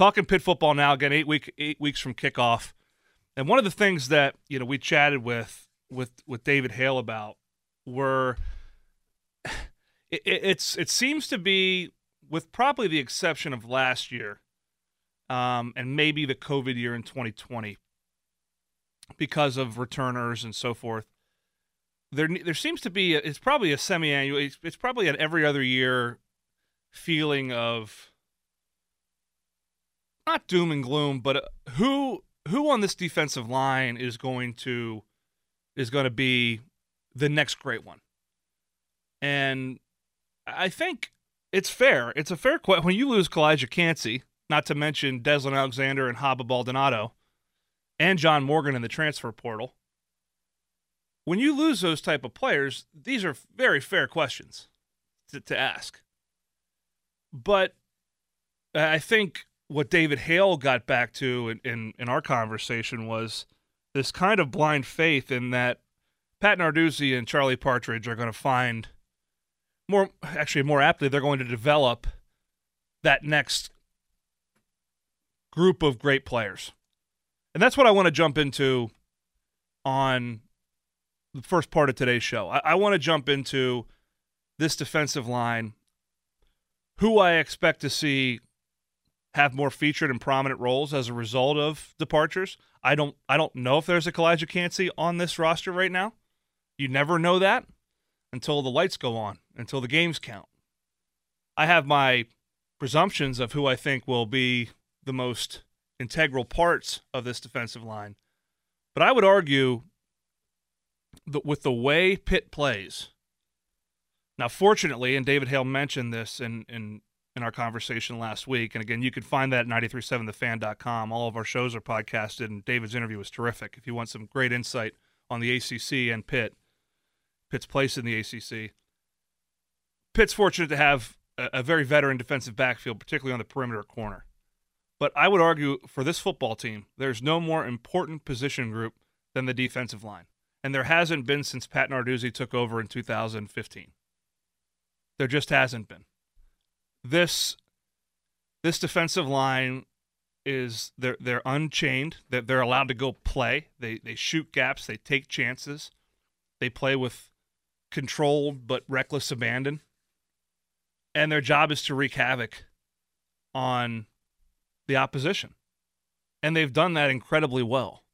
talking Pitt football now again. Eight week eight weeks from kickoff, and one of the things that you know we chatted with with with David Hale about were it, it's it seems to be with probably the exception of last year, um, and maybe the COVID year in 2020, because of returners and so forth. There, there seems to be a, it's probably a semi-annual. It's, it's probably an every other year feeling of not doom and gloom, but uh, who who on this defensive line is going to is going to be the next great one. And I think it's fair. It's a fair question. When you lose Calijah Kancey, not to mention Deslin Alexander and Haba Baldonado, and John Morgan in the transfer portal, when you lose those type of players, these are very fair questions to, to ask. But I think what David Hale got back to in, in, in our conversation was this kind of blind faith in that Pat Narduzzi and Charlie Partridge are going to find – more actually more aptly they're going to develop that next group of great players. And that's what I want to jump into on the first part of today's show. I, I want to jump into this defensive line, who I expect to see have more featured and prominent roles as a result of departures. I don't I don't know if there's a Calijah Kancey on this roster right now. You never know that until the lights go on, until the games count. I have my presumptions of who I think will be the most integral parts of this defensive line. But I would argue that with the way Pitt plays, now fortunately, and David Hale mentioned this in, in, in our conversation last week, and again, you can find that at 937thefan.com. All of our shows are podcasted, and David's interview was terrific. If you want some great insight on the ACC and Pitt, Pitt's place in the ACC. Pitt's fortunate to have a, a very veteran defensive backfield, particularly on the perimeter corner. But I would argue for this football team, there's no more important position group than the defensive line. And there hasn't been since Pat Narduzzi took over in 2015. There just hasn't been. This this defensive line is they're they're unchained. They're, they're allowed to go play. They they shoot gaps. They take chances. They play with controlled but reckless abandon. And their job is to wreak havoc on the opposition. And they've done that incredibly well.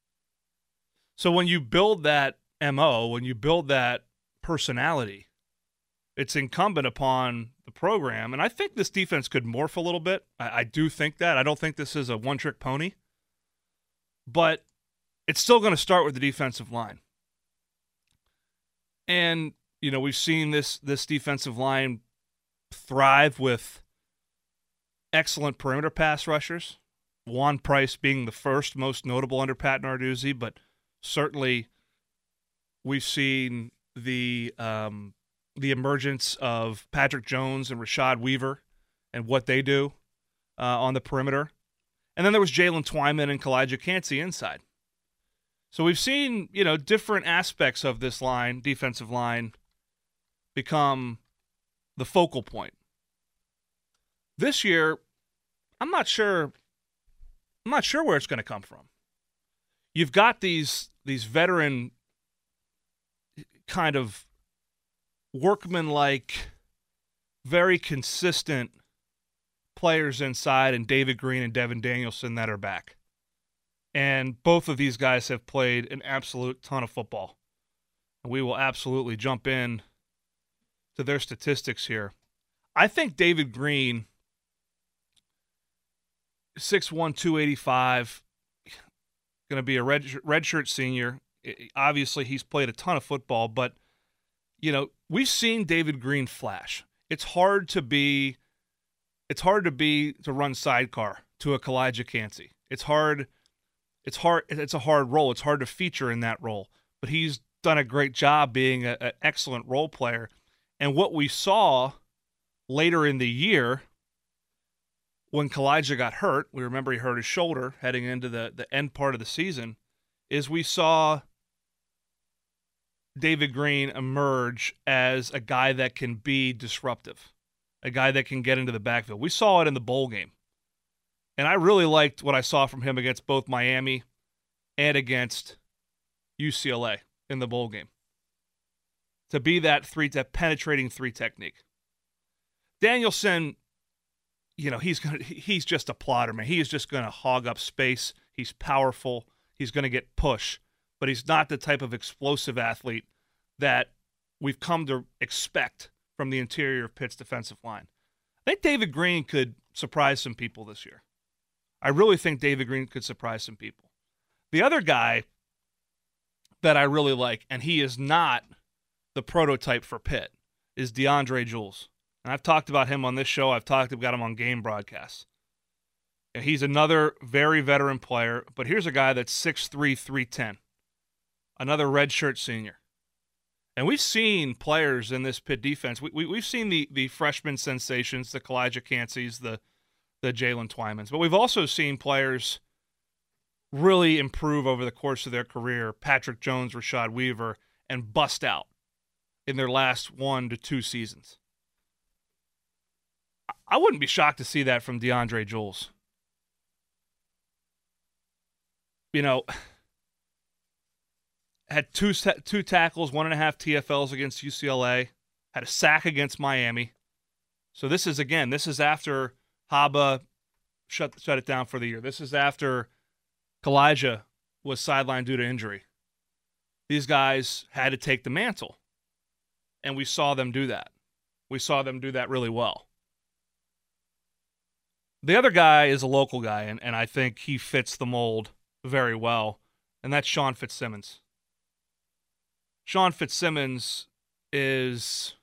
So when you build that MO, when you build that personality, it's incumbent upon the program. And I think this defense could morph a little bit. I, I do think that. I don't think this is a one trick pony. But it's still going to start with the defensive line. And you know, we've seen this this defensive line thrive with excellent perimeter pass rushers. Juan Price being the first most notable under Pat Narduzzi, but certainly we've seen the um, the emergence of Patrick Jones and Rashad Weaver and what they do uh, on the perimeter. And then there was Jalen Twyman and Calijah Kancey inside. So we've seen, you know, different aspects of this line, defensive line, become the focal point. This year, I'm not sure I'm not sure where it's going to come from. You've got these these veteran kind of workman-like very consistent players inside and David Green and Devin Danielson that are back. And both of these guys have played an absolute ton of football. And we will absolutely jump in to their statistics here. I think David Green, 6'1, 285, going to be a red, redshirt senior. Obviously, he's played a ton of football, but, you know, we've seen David Green flash. It's hard to be. It's hard to be to run sidecar to a Calijah Kancey. It's hard. It's hard. It's a hard role. It's hard to feature in that role. But he's done a great job being an excellent role player. And what we saw later in the year when Calijah got hurt, we remember he hurt his shoulder heading into the, the end part of the season, is we saw David Green emerge as a guy that can be disruptive, a guy that can get into the backfield. We saw it in the bowl game. And I really liked what I saw from him against both Miami and against UCLA in the bowl game. To be that three, that penetrating three technique. Danielson, you know, he's gonna he's just a plotter, man. He is just gonna hog up space. He's powerful. He's gonna get push, but he's not the type of explosive athlete that we've come to expect from the interior of Pitt's defensive line. I think David Green could surprise some people this year. I really think David Green could surprise some people. The other guy that I really like, and he is not the prototype for Pitt, is DeAndre Jules. And I've talked about him on this show. I've talked about him on game broadcasts. He's another very veteran player, but here's a guy that's 6'3, 310. Another redshirt senior. And we've seen players in this Pitt defense. We, we, have seen the, the freshman sensations, the Calijah Kanceys, the, the Jalen Twymans. But we've also seen players really improve over the course of their career Patrick Jones, Rashad Weaver, and bust out in their last one to two seasons. I wouldn't be shocked to see that from DeAndre Jules. You know, had two two tackles, one and a half TFLs against UCLA, had a sack against Miami. So this is again, this is after Haba shut shut it down for the year. This is after Calijah was sidelined due to injury. These guys had to take the mantle, and we saw them do that. We saw them do that really well. The other guy is a local guy, and, and I think he fits the mold very well, and that's Sean Fitzsimmons. Sean Fitzsimmons is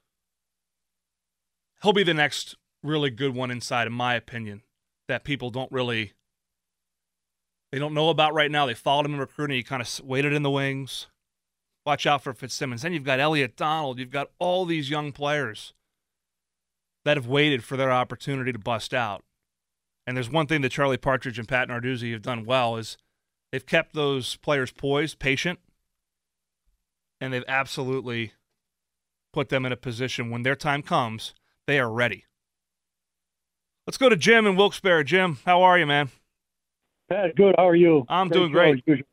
he'll be the next really good one inside, in my opinion, that people don't really they don't know about right now. They followed him in recruiting. He kind of waited in the wings. Watch out for Fitzsimmons. Then you've got Elliot Donald. You've got all these young players that have waited for their opportunity to bust out. And there's one thing that Charlie Partridge and Pat Narduzzi have done well is they've kept those players poised, patient, and they've absolutely put them in a position when their time comes, they are ready. Let's go to Jim in Wilkes-Barre. Jim, how are you, man? Pat, good. How are you? I'm doing great. Thank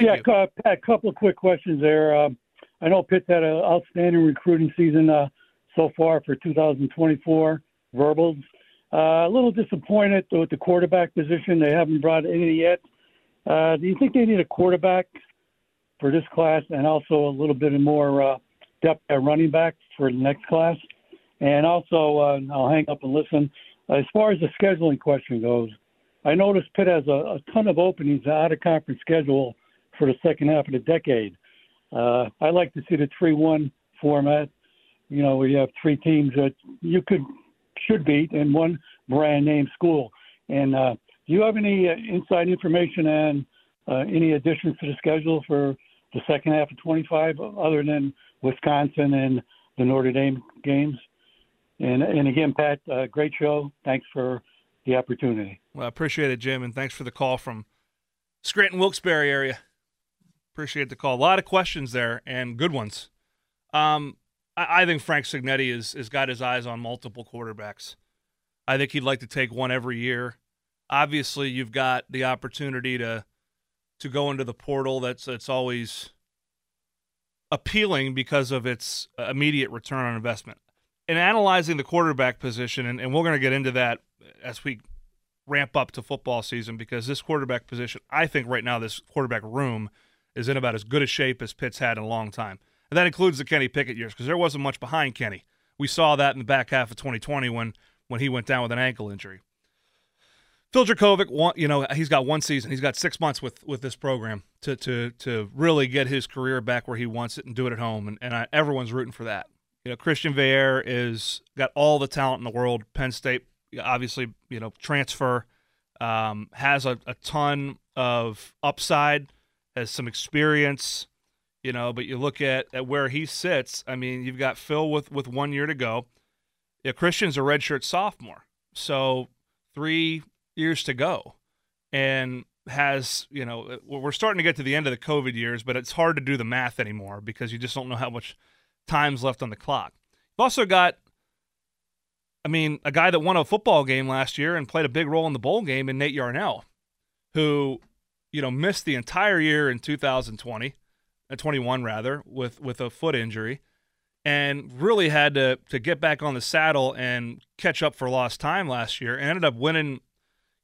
yeah, you. Pat, a couple of quick questions there. Um, I know Pitt had an outstanding recruiting season uh, so far for 2024 verbals. Uh, a little disappointed with the quarterback position. They haven't brought any yet. Uh, do you think they need a quarterback for this class and also a little bit more uh, depth at running back for the next class? And also, uh, I'll hang up and listen. As far as the scheduling question goes, I noticed Pitt has a, a ton of openings out of conference schedule for the second half of the decade. Uh, I like to see the three-one format. You know, we have three teams that you could should beat in one brand name school. And uh, do you have any uh, inside information on uh, any additions to the schedule for the second half of 25, other than Wisconsin and the Notre Dame games? And and again, Pat, uh, great show. Thanks for the opportunity. Well, I appreciate it, Jim, and thanks for the call from Scranton Wilkes-Barre area. Appreciate the call. A lot of questions there and good ones. Um, I, I think Frank Cignetti is has got his eyes on multiple quarterbacks. I think he'd like to take one every year. Obviously, you've got the opportunity to to go into the portal. That's that's always appealing because of its uh, immediate return on investment. In analyzing the quarterback position, and, and we're going to get into that as we ramp up to football season because this quarterback position, I think right now, this quarterback room is in about as good a shape as Pitt's had in a long time. And that includes the Kenny Pickett years because there wasn't much behind Kenny. We saw that in the back half of 2020 when when he went down with an ankle injury. Phil Jurkovec, you know, he's got one season. He's got six months with with this program to to to really get his career back where he wants it and do it at home. And, and I, everyone's rooting for that. You know, Christian Veilleux is got all the talent in the world. Penn State, obviously, you know, transfer um, has a, a ton of upside, has some experience, you know. But you look at, at where he sits. I mean, you've got Phil with with one year to go. Yeah, Christian's a redshirt sophomore, so three years to go, and has you know we're starting to get to the end of the COVID years, but it's hard to do the math anymore because you just don't know how much time's left on the clock. You've also got I mean, a guy that won a football game last year and played a big role in the bowl game in Nate Yarnell, who, you know, missed the entire year in 2020, uh, 21 rather, with with a foot injury, and really had to to get back on the saddle and catch up for lost time last year, and ended up winning,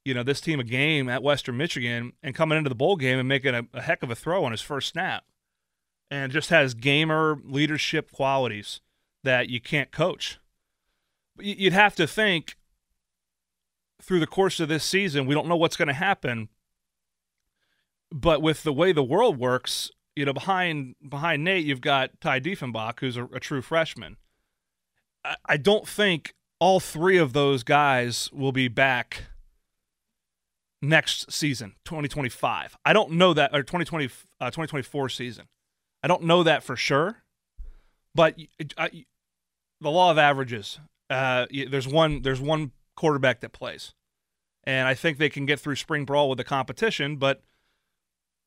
you know, this team a game at Western Michigan and coming into the bowl game and making a, a heck of a throw on his first snap, and just has gamer leadership qualities that you can't coach you'd have to think through the course of this season, we don't know what's going to happen. But with the way the world works, you know, behind behind Nate, you've got Ty Dieffenbach, who's a, a true freshman. I, I don't think all three of those guys will be back next season, 2025. I don't know that, or 2020, uh, 2024 season. I don't know that for sure. But I, the law of averages uh, there's one there's one quarterback that plays, and I think they can get through spring brawl with the competition, but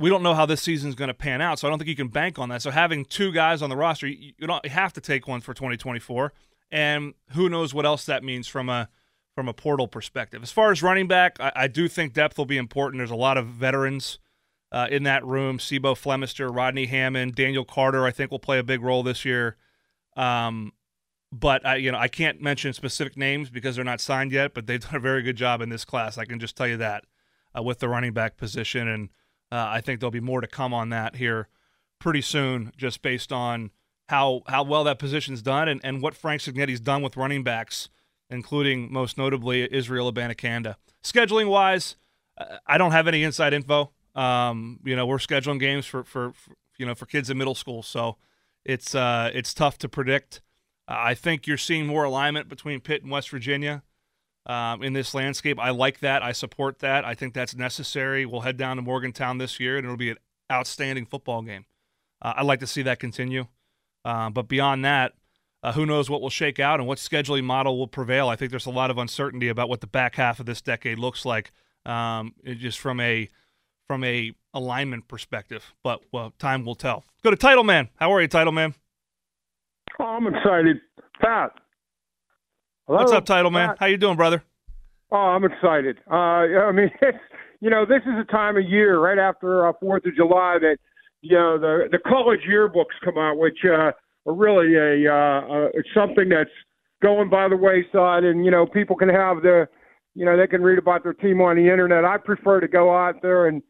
we don't know how this season's going to pan out, so I don't think you can bank on that. So having two guys on the roster, you, you don't have to take one for 2024, and who knows what else that means from a from a portal perspective. As far as running back, I, I do think depth will be important. There's a lot of veterans uh, in that room: C'Bo Flemister, Rodney Hammond, Daniel Carter. I think will play a big role this year. Um, but I, you know, I can't mention specific names because they're not signed yet. But they've done a very good job in this class. I can just tell you that uh, with the running back position, and uh, I think there'll be more to come on that here pretty soon, just based on how how well that position's done and, and what Frank Cignetti's done with running backs, including most notably Israel Abanikanda. Scheduling wise, uh, I don't have any inside info. Um, you know, we're scheduling games for, for, for you know for kids in middle school, so it's uh, it's tough to predict. I think you're seeing more alignment between Pitt and West Virginia um, in this landscape. I like that. I support that. I think that's necessary. We'll head down to Morgantown this year, and it'll be an outstanding football game. Uh, I'd like to see that continue. Uh, but beyond that, uh, who knows what will shake out and what scheduling model will prevail? I think there's a lot of uncertainty about what the back half of this decade looks like, um, just from a from a alignment perspective. But well, time will tell. Go to Title Man. How are you, Title Man? Oh, I'm excited, Pat. Hello? What's up, Title Man? Pat. How you doing, brother? Oh, I'm excited. Uh, I mean, it's, you know, this is a time of year right after uh, Fourth of July that you know the the college yearbooks come out, which uh, really a uh, uh, it's something that's going by the wayside, and you know people can have the you know they can read about their team on the internet. I prefer to go out there and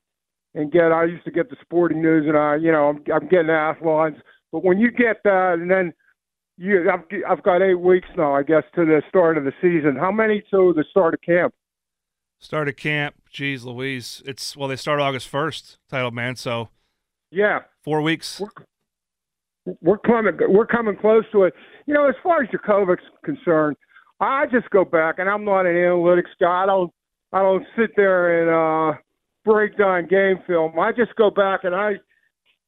and get. I used to get the sporting news, and I you know I'm, I'm getting athlons. But when you get that, and then you, I've, I've got eight weeks now, I guess, to the start of the season. How many to the start of camp? Start of camp, geez, Louise. It's well, they start August first, title man. So, yeah, four weeks. We're, we're coming, we're coming close to it. You know, as far as Jurkovec's concerned, I just go back, and I'm not an analytics guy. I don't, I don't sit there and uh, break down game film. I just go back and I,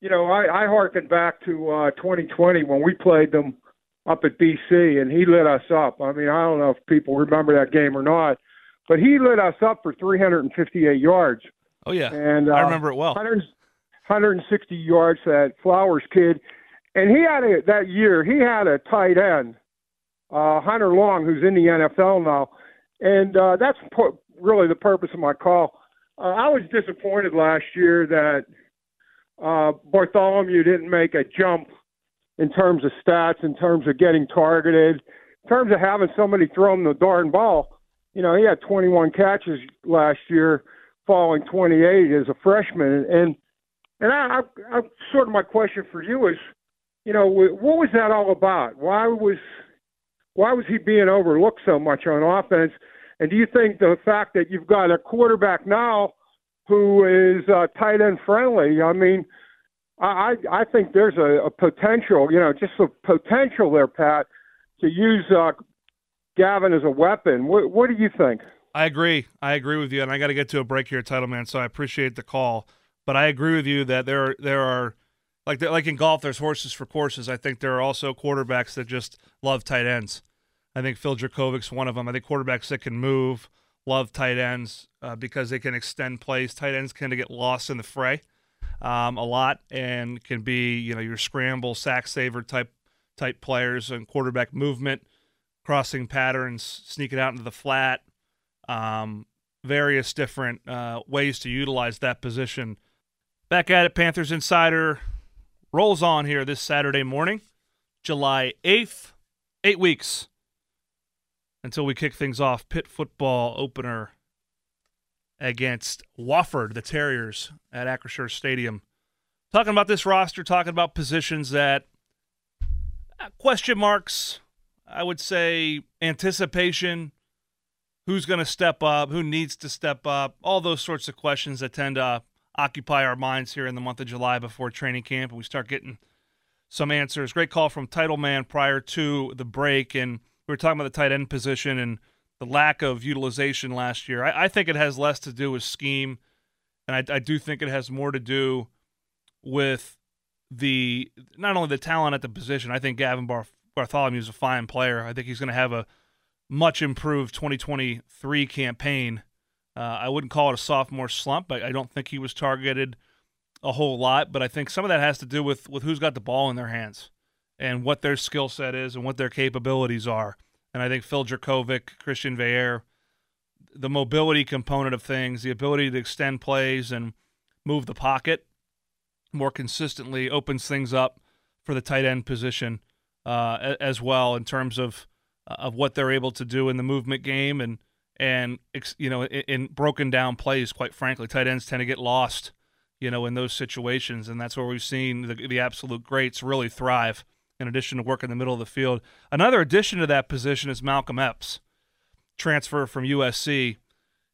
you know, I, I harken back to uh, 2020 when we played them up at BC, and he lit us up. I mean, I don't know if people remember that game or not, but he lit us up for 358 yards. Oh yeah, and uh, I remember it well. 100, 160 yards that Flowers kid, and he had a that year he had a tight end, uh, Hunter Long, who's in the NFL now, and uh, that's really the purpose of my call. Uh, I was disappointed last year that uh, Bartholomew didn't make a jump in terms of stats, in terms of getting targeted, in terms of having somebody throw him the darn ball. You know, he had 21 catches last year, falling 28 as a freshman, and and I, I, I sort of my question for you is, you know, what was that all about? Why was why was he being overlooked so much on offense? And do you think the fact that you've got a quarterback now who is uh, tight end friendly? I mean, I I think there's a, a potential, you know, just a potential there, Pat, to use uh, Gavin as a weapon. What, what do you think? I agree. I agree with you, and I got to get to a break here, title man. So I appreciate the call, but I agree with you that there there are like like in golf, there's horses for courses. I think there are also quarterbacks that just love tight ends. I think Phil Jurkovec's one of them. I think quarterbacks that can move love tight ends uh, because they can extend plays. Tight ends tend to get lost in the fray um, a lot and can be you know your scramble sack saver type type players and quarterback movement. crossing patterns, sneaking out into the flat, um, various different uh, ways to utilize that position. Back at it, Panthers Insider rolls on here this Saturday morning, July 8th. Eight weeks until we kick things off. Pitt football opener against Wofford, the Terriers, at Acrisure Stadium. Talking about this roster, talking about positions that uh, question marks, I would say anticipation, who's going to step up, who needs to step up, all those sorts of questions that tend to occupy our minds here in the month of July before training camp, and we start getting some answers. Great call from Title Man prior to the break, and we were talking about the tight end position and the lack of utilization last year. I, I think it has less to do with scheme, and I, I do think it has more to do with the not only the talent at the position. I think Gavin Bar- Bartholomew is a fine player. I think he's going to have a much improved 2023 campaign. Uh, I wouldn't call it a sophomore slump. I, I don't think he was targeted a whole lot, but I think some of that has to do with with who's got the ball in their hands and what their skill set is and what their capabilities are. And I think Phil Jurkovec, Christian Veer, the mobility component of things, the ability to extend plays and move the pocket more consistently opens things up for the tight end position uh, as well in terms of of what they're able to do in the movement game and and you know in, in broken down plays. Quite frankly, tight ends tend to get lost, you know, in those situations, and that's where we've seen the, the absolute greats really thrive. In addition to work in the middle of the field, another addition to that position is Malcolm Epps, transfer from USC.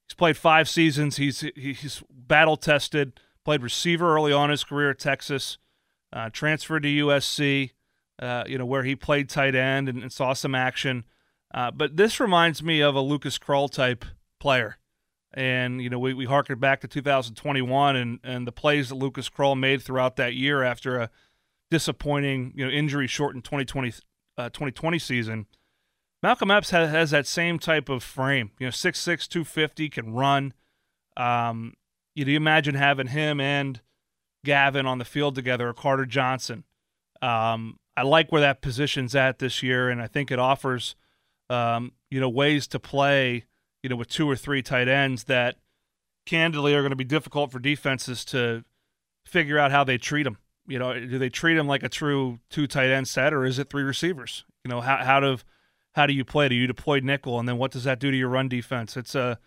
He's played five seasons. He's he's battle tested Played receiver early on his career at Texas, uh, transferred to USC, uh, you know, where he played tight end and, and saw some action. Uh, but this reminds me of a Lucas Krull type player. And, you know, we, we harken back to 2021 and, and the plays that Lucas Krull made throughout that year after a disappointing, you know, injury shortened 2020, 2020 uh, season. Malcolm Epps has, has, that same type of frame. You know, 6'6", 250, can run. Um, you do imagine having him and Gavin on the field together, or Carter Johnson. Um, I like where that position's at this year, and I think it offers, um, you know, ways to play, you know, with two or three tight ends that, candidly, are going to be difficult for defenses to figure out how they treat them. You know, do they treat them like a true two tight end set, or is it three receivers? You know, how how do how do you play? Do you deploy nickel, and then what does that do to your run defense? It's a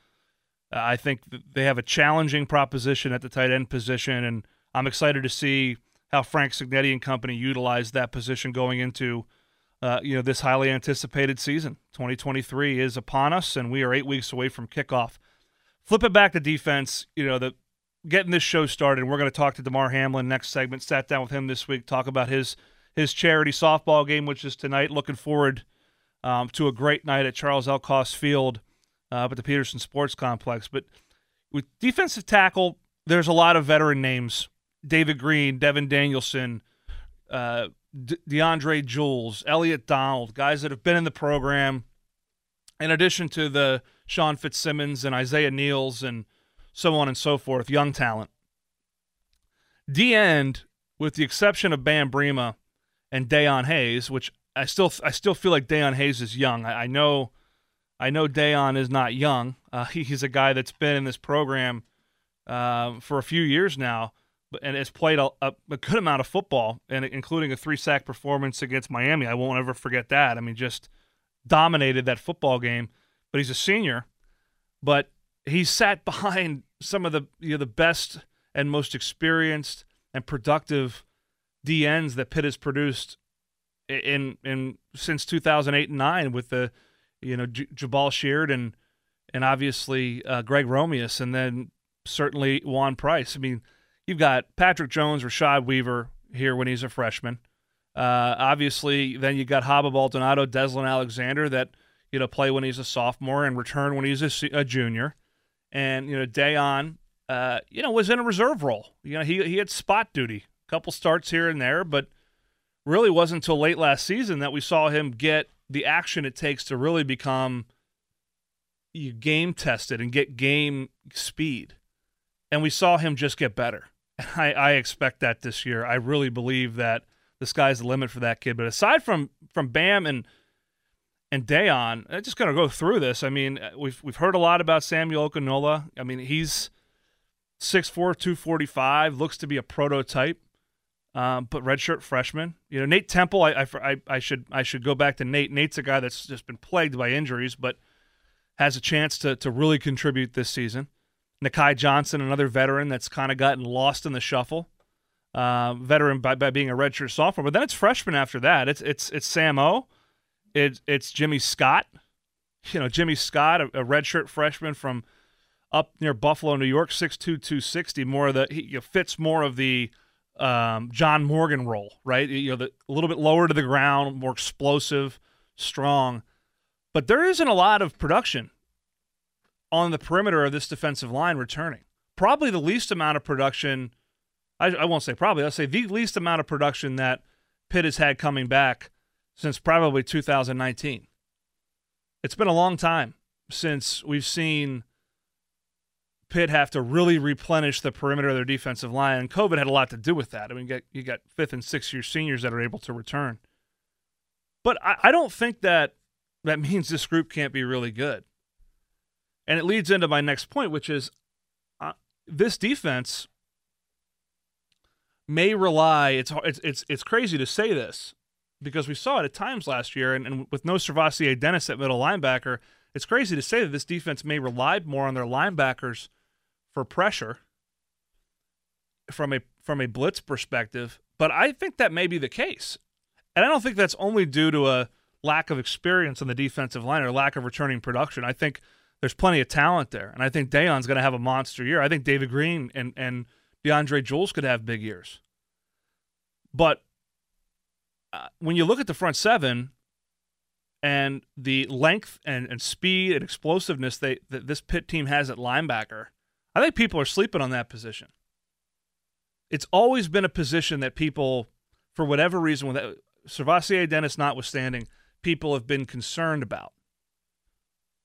I think they have a challenging proposition at the tight end position, and I'm excited to see how Frank Cignetti and company utilize that position going into uh, you know this highly anticipated season. 2023 is upon us, and we are eight weeks away from kickoff. Flip it back to defense. You know the getting this show started. We're going to talk to Damar Hamlin next segment. Sat down with him this week, talk about his his charity softball game, which is tonight. Looking forward um, to a great night at Charles L. Cost Field uh, at the Petersen Sports Complex. But with defensive tackle, there's a lot of veteran names: David Green, Devin Danielson, uh, De- DeAndre Jules, Elliot Donald, guys that have been in the program. In addition to the Sean Fitzsimmons and Isaiah Neals and so on and so forth, young talent. D end, with the exception of Bam Brima and Dayon Hayes, which I still I still feel like Dayon Hayes is young. I, I know I know Dayon is not young. Uh, he, he's a guy that's been in this program uh, for a few years now, and has played a, a, a, good amount of football, and including a three sack performance against Miami. I won't ever forget that. I mean, just dominated that football game. But he's a senior, but he's sat behind some of the you know the best and most experienced and productive DNs that Pitt has produced in in since 2008 and 9 with the you know, J- Jabaal Sheard and and obviously uh, Greg Romeus, and then certainly Juan Price. I mean, you've got Patrick Jones, Rashad Weaver here when he's a freshman. Uh, obviously, then you got Haba Baldonado, Deslin Alexander that you know play when he's a sophomore and return when he's a, a junior, and you know Dayon, uh, you know was in a reserve role. You know he he had spot duty, a couple starts here and there, but really wasn't until late last season that we saw him get the action it takes to really become you game tested and get game speed. And we saw him just get better. I, I expect that this year. I really believe that the sky's the limit for that kid. But aside from from Bam and and Dayon, I'm just to go through this. I mean, uh, we've we've heard a lot about Samuel Okunlola. I mean, he's 6'4", 245, looks to be a prototype, um, but redshirt freshman. You know, Nate Temple. I, I, I should I should go back to Nate. Nate's a guy that's just been plagued by injuries, but has a chance to to really contribute this season. Nahki Johnson, another veteran that's kind of gotten lost in the shuffle. Uh, veteran by, by being a redshirt sophomore, but then it's freshman after that. It's it's it's Sam O it, it's Jimmy Scott. You know, Jimmy Scott, a, a redshirt freshman from up near Buffalo, New York, 6'2", 260, more of the he you know, fits more of the um, John Morgan role, right? You know, the, a little bit lower to the ground, more explosive, strong. But there isn't a lot of production on the perimeter of this defensive line returning. Probably the least amount of production. I, I won't say probably. I'll say the least amount of production that Pitt has had coming back since probably 2019. It's been a long time since we've seen Pitt have to really replenish the perimeter of their defensive line, and COVID had a lot to do with that. I mean, you got, you got fifth and sixth year seniors that are able to return. But I, I don't think that that means this group can't be really good. And it leads into my next point, which is uh, this defense may rely. It's it's it's crazy to say this, because we saw it at times last year, and, and with no SirVocea Dennis at middle linebacker, it's crazy to say that this defense may rely more on their linebackers for pressure from a from a blitz perspective, but I think that may be the case. And I don't think that's only due to a lack of experience on the defensive line or lack of returning production. I think there's plenty of talent there. And I think Dayon's going to have a monster year. I think David Green and, and DeAndre Jules could have big years. But uh, when you look at the front seven and the length and, and speed and explosiveness they, that this Pitt team has at linebacker, I think people are sleeping on that position. It's always been a position that people, for whatever reason, with SirVocea Dennis notwithstanding, people have been concerned about.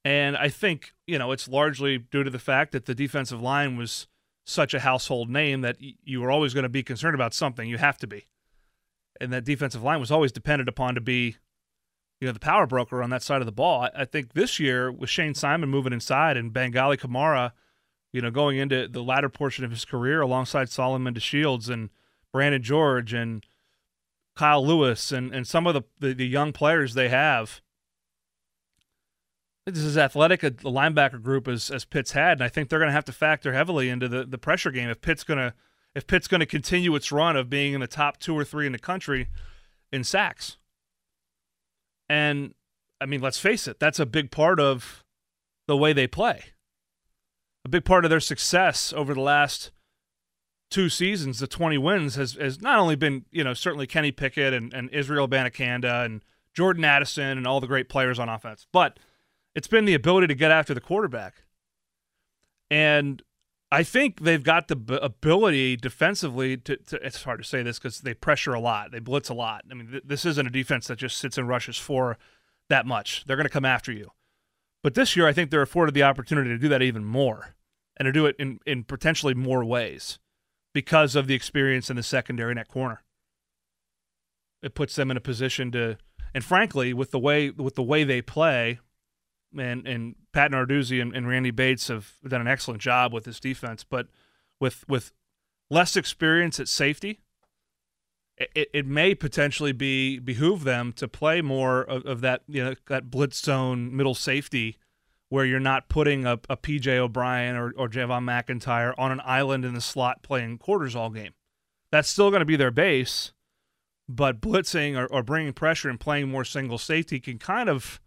And I think, you know, it's largely due to the fact that the defensive line was such a household name that you were always going to be concerned about something. You have to be and that defensive line was always dependent upon to be, you know, the power broker on that side of the ball. I, I think this year with Shayne Simon moving inside and Bangally Kamara, you know, going into the latter portion of his career alongside Solomon DeShields and Brandon George and Kyle Louis and, and some of the, the, the young players they have. This is athletic a linebacker group as, as Pitt's had, and I think they're going to have to factor heavily into the, the pressure game if Pitt's going to – if Pitt's going to continue its run of being in the top two or three in the country in sacks. And I mean, let's face it, that's a big part of the way they play. A big part of their success over the last two seasons, the 20 wins, has, has not only been, you know, certainly Kenny Pickett and, and Israel Abanikanda and Jordan Addison and all the great players on offense, but it's been the ability to get after the quarterback. And I think they've got the b- ability defensively to, to, It's hard to say this because they pressure a lot, they blitz a lot. I mean, th- this isn't a defense that just sits and rushes for that much. They're going to come after you. But this year, I think they're afforded the opportunity to do that even more and to do it in, in potentially more ways because of the experience in the secondary that corner. It puts them in a position to, and frankly, with the way with the way they play, and and Pat Narduzzi and, and Randy Bates have done an excellent job with this defense, but with with less experience at safety, it, it may potentially be behoove them to play more of, of that you know that blitz zone middle safety where you're not putting a, a PJ O'Brien or, or Javon McIntyre on an island in the slot playing quarters all game. That's still going to be their base, but blitzing or, or bringing pressure and playing more single safety can kind of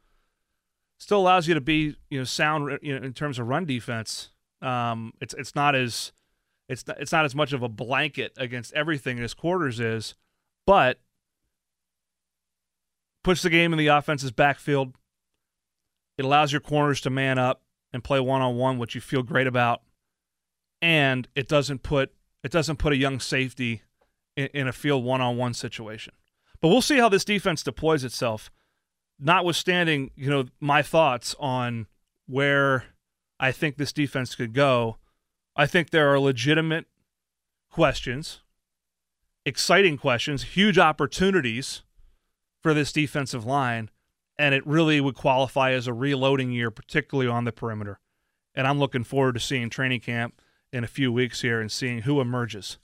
still allows you to be you know sound you know in terms of run defense. Um, it's it's not as it's not, it's not as much of a blanket against everything as quarters is, but puts the game in the offense's backfield. It allows your corners to man up and play one on one, which you feel great about, and it doesn't put it doesn't put a young safety in, in a field one on one situation. But we'll see how this defense deploys itself notwithstanding, you know, my thoughts on where I think this defense could go, I think there are legitimate questions, exciting questions, huge opportunities for this defensive line. and it really would qualify as a reloading year, particularly on the perimeter. And I'm looking forward to seeing training camp in a few weeks here and seeing who emerges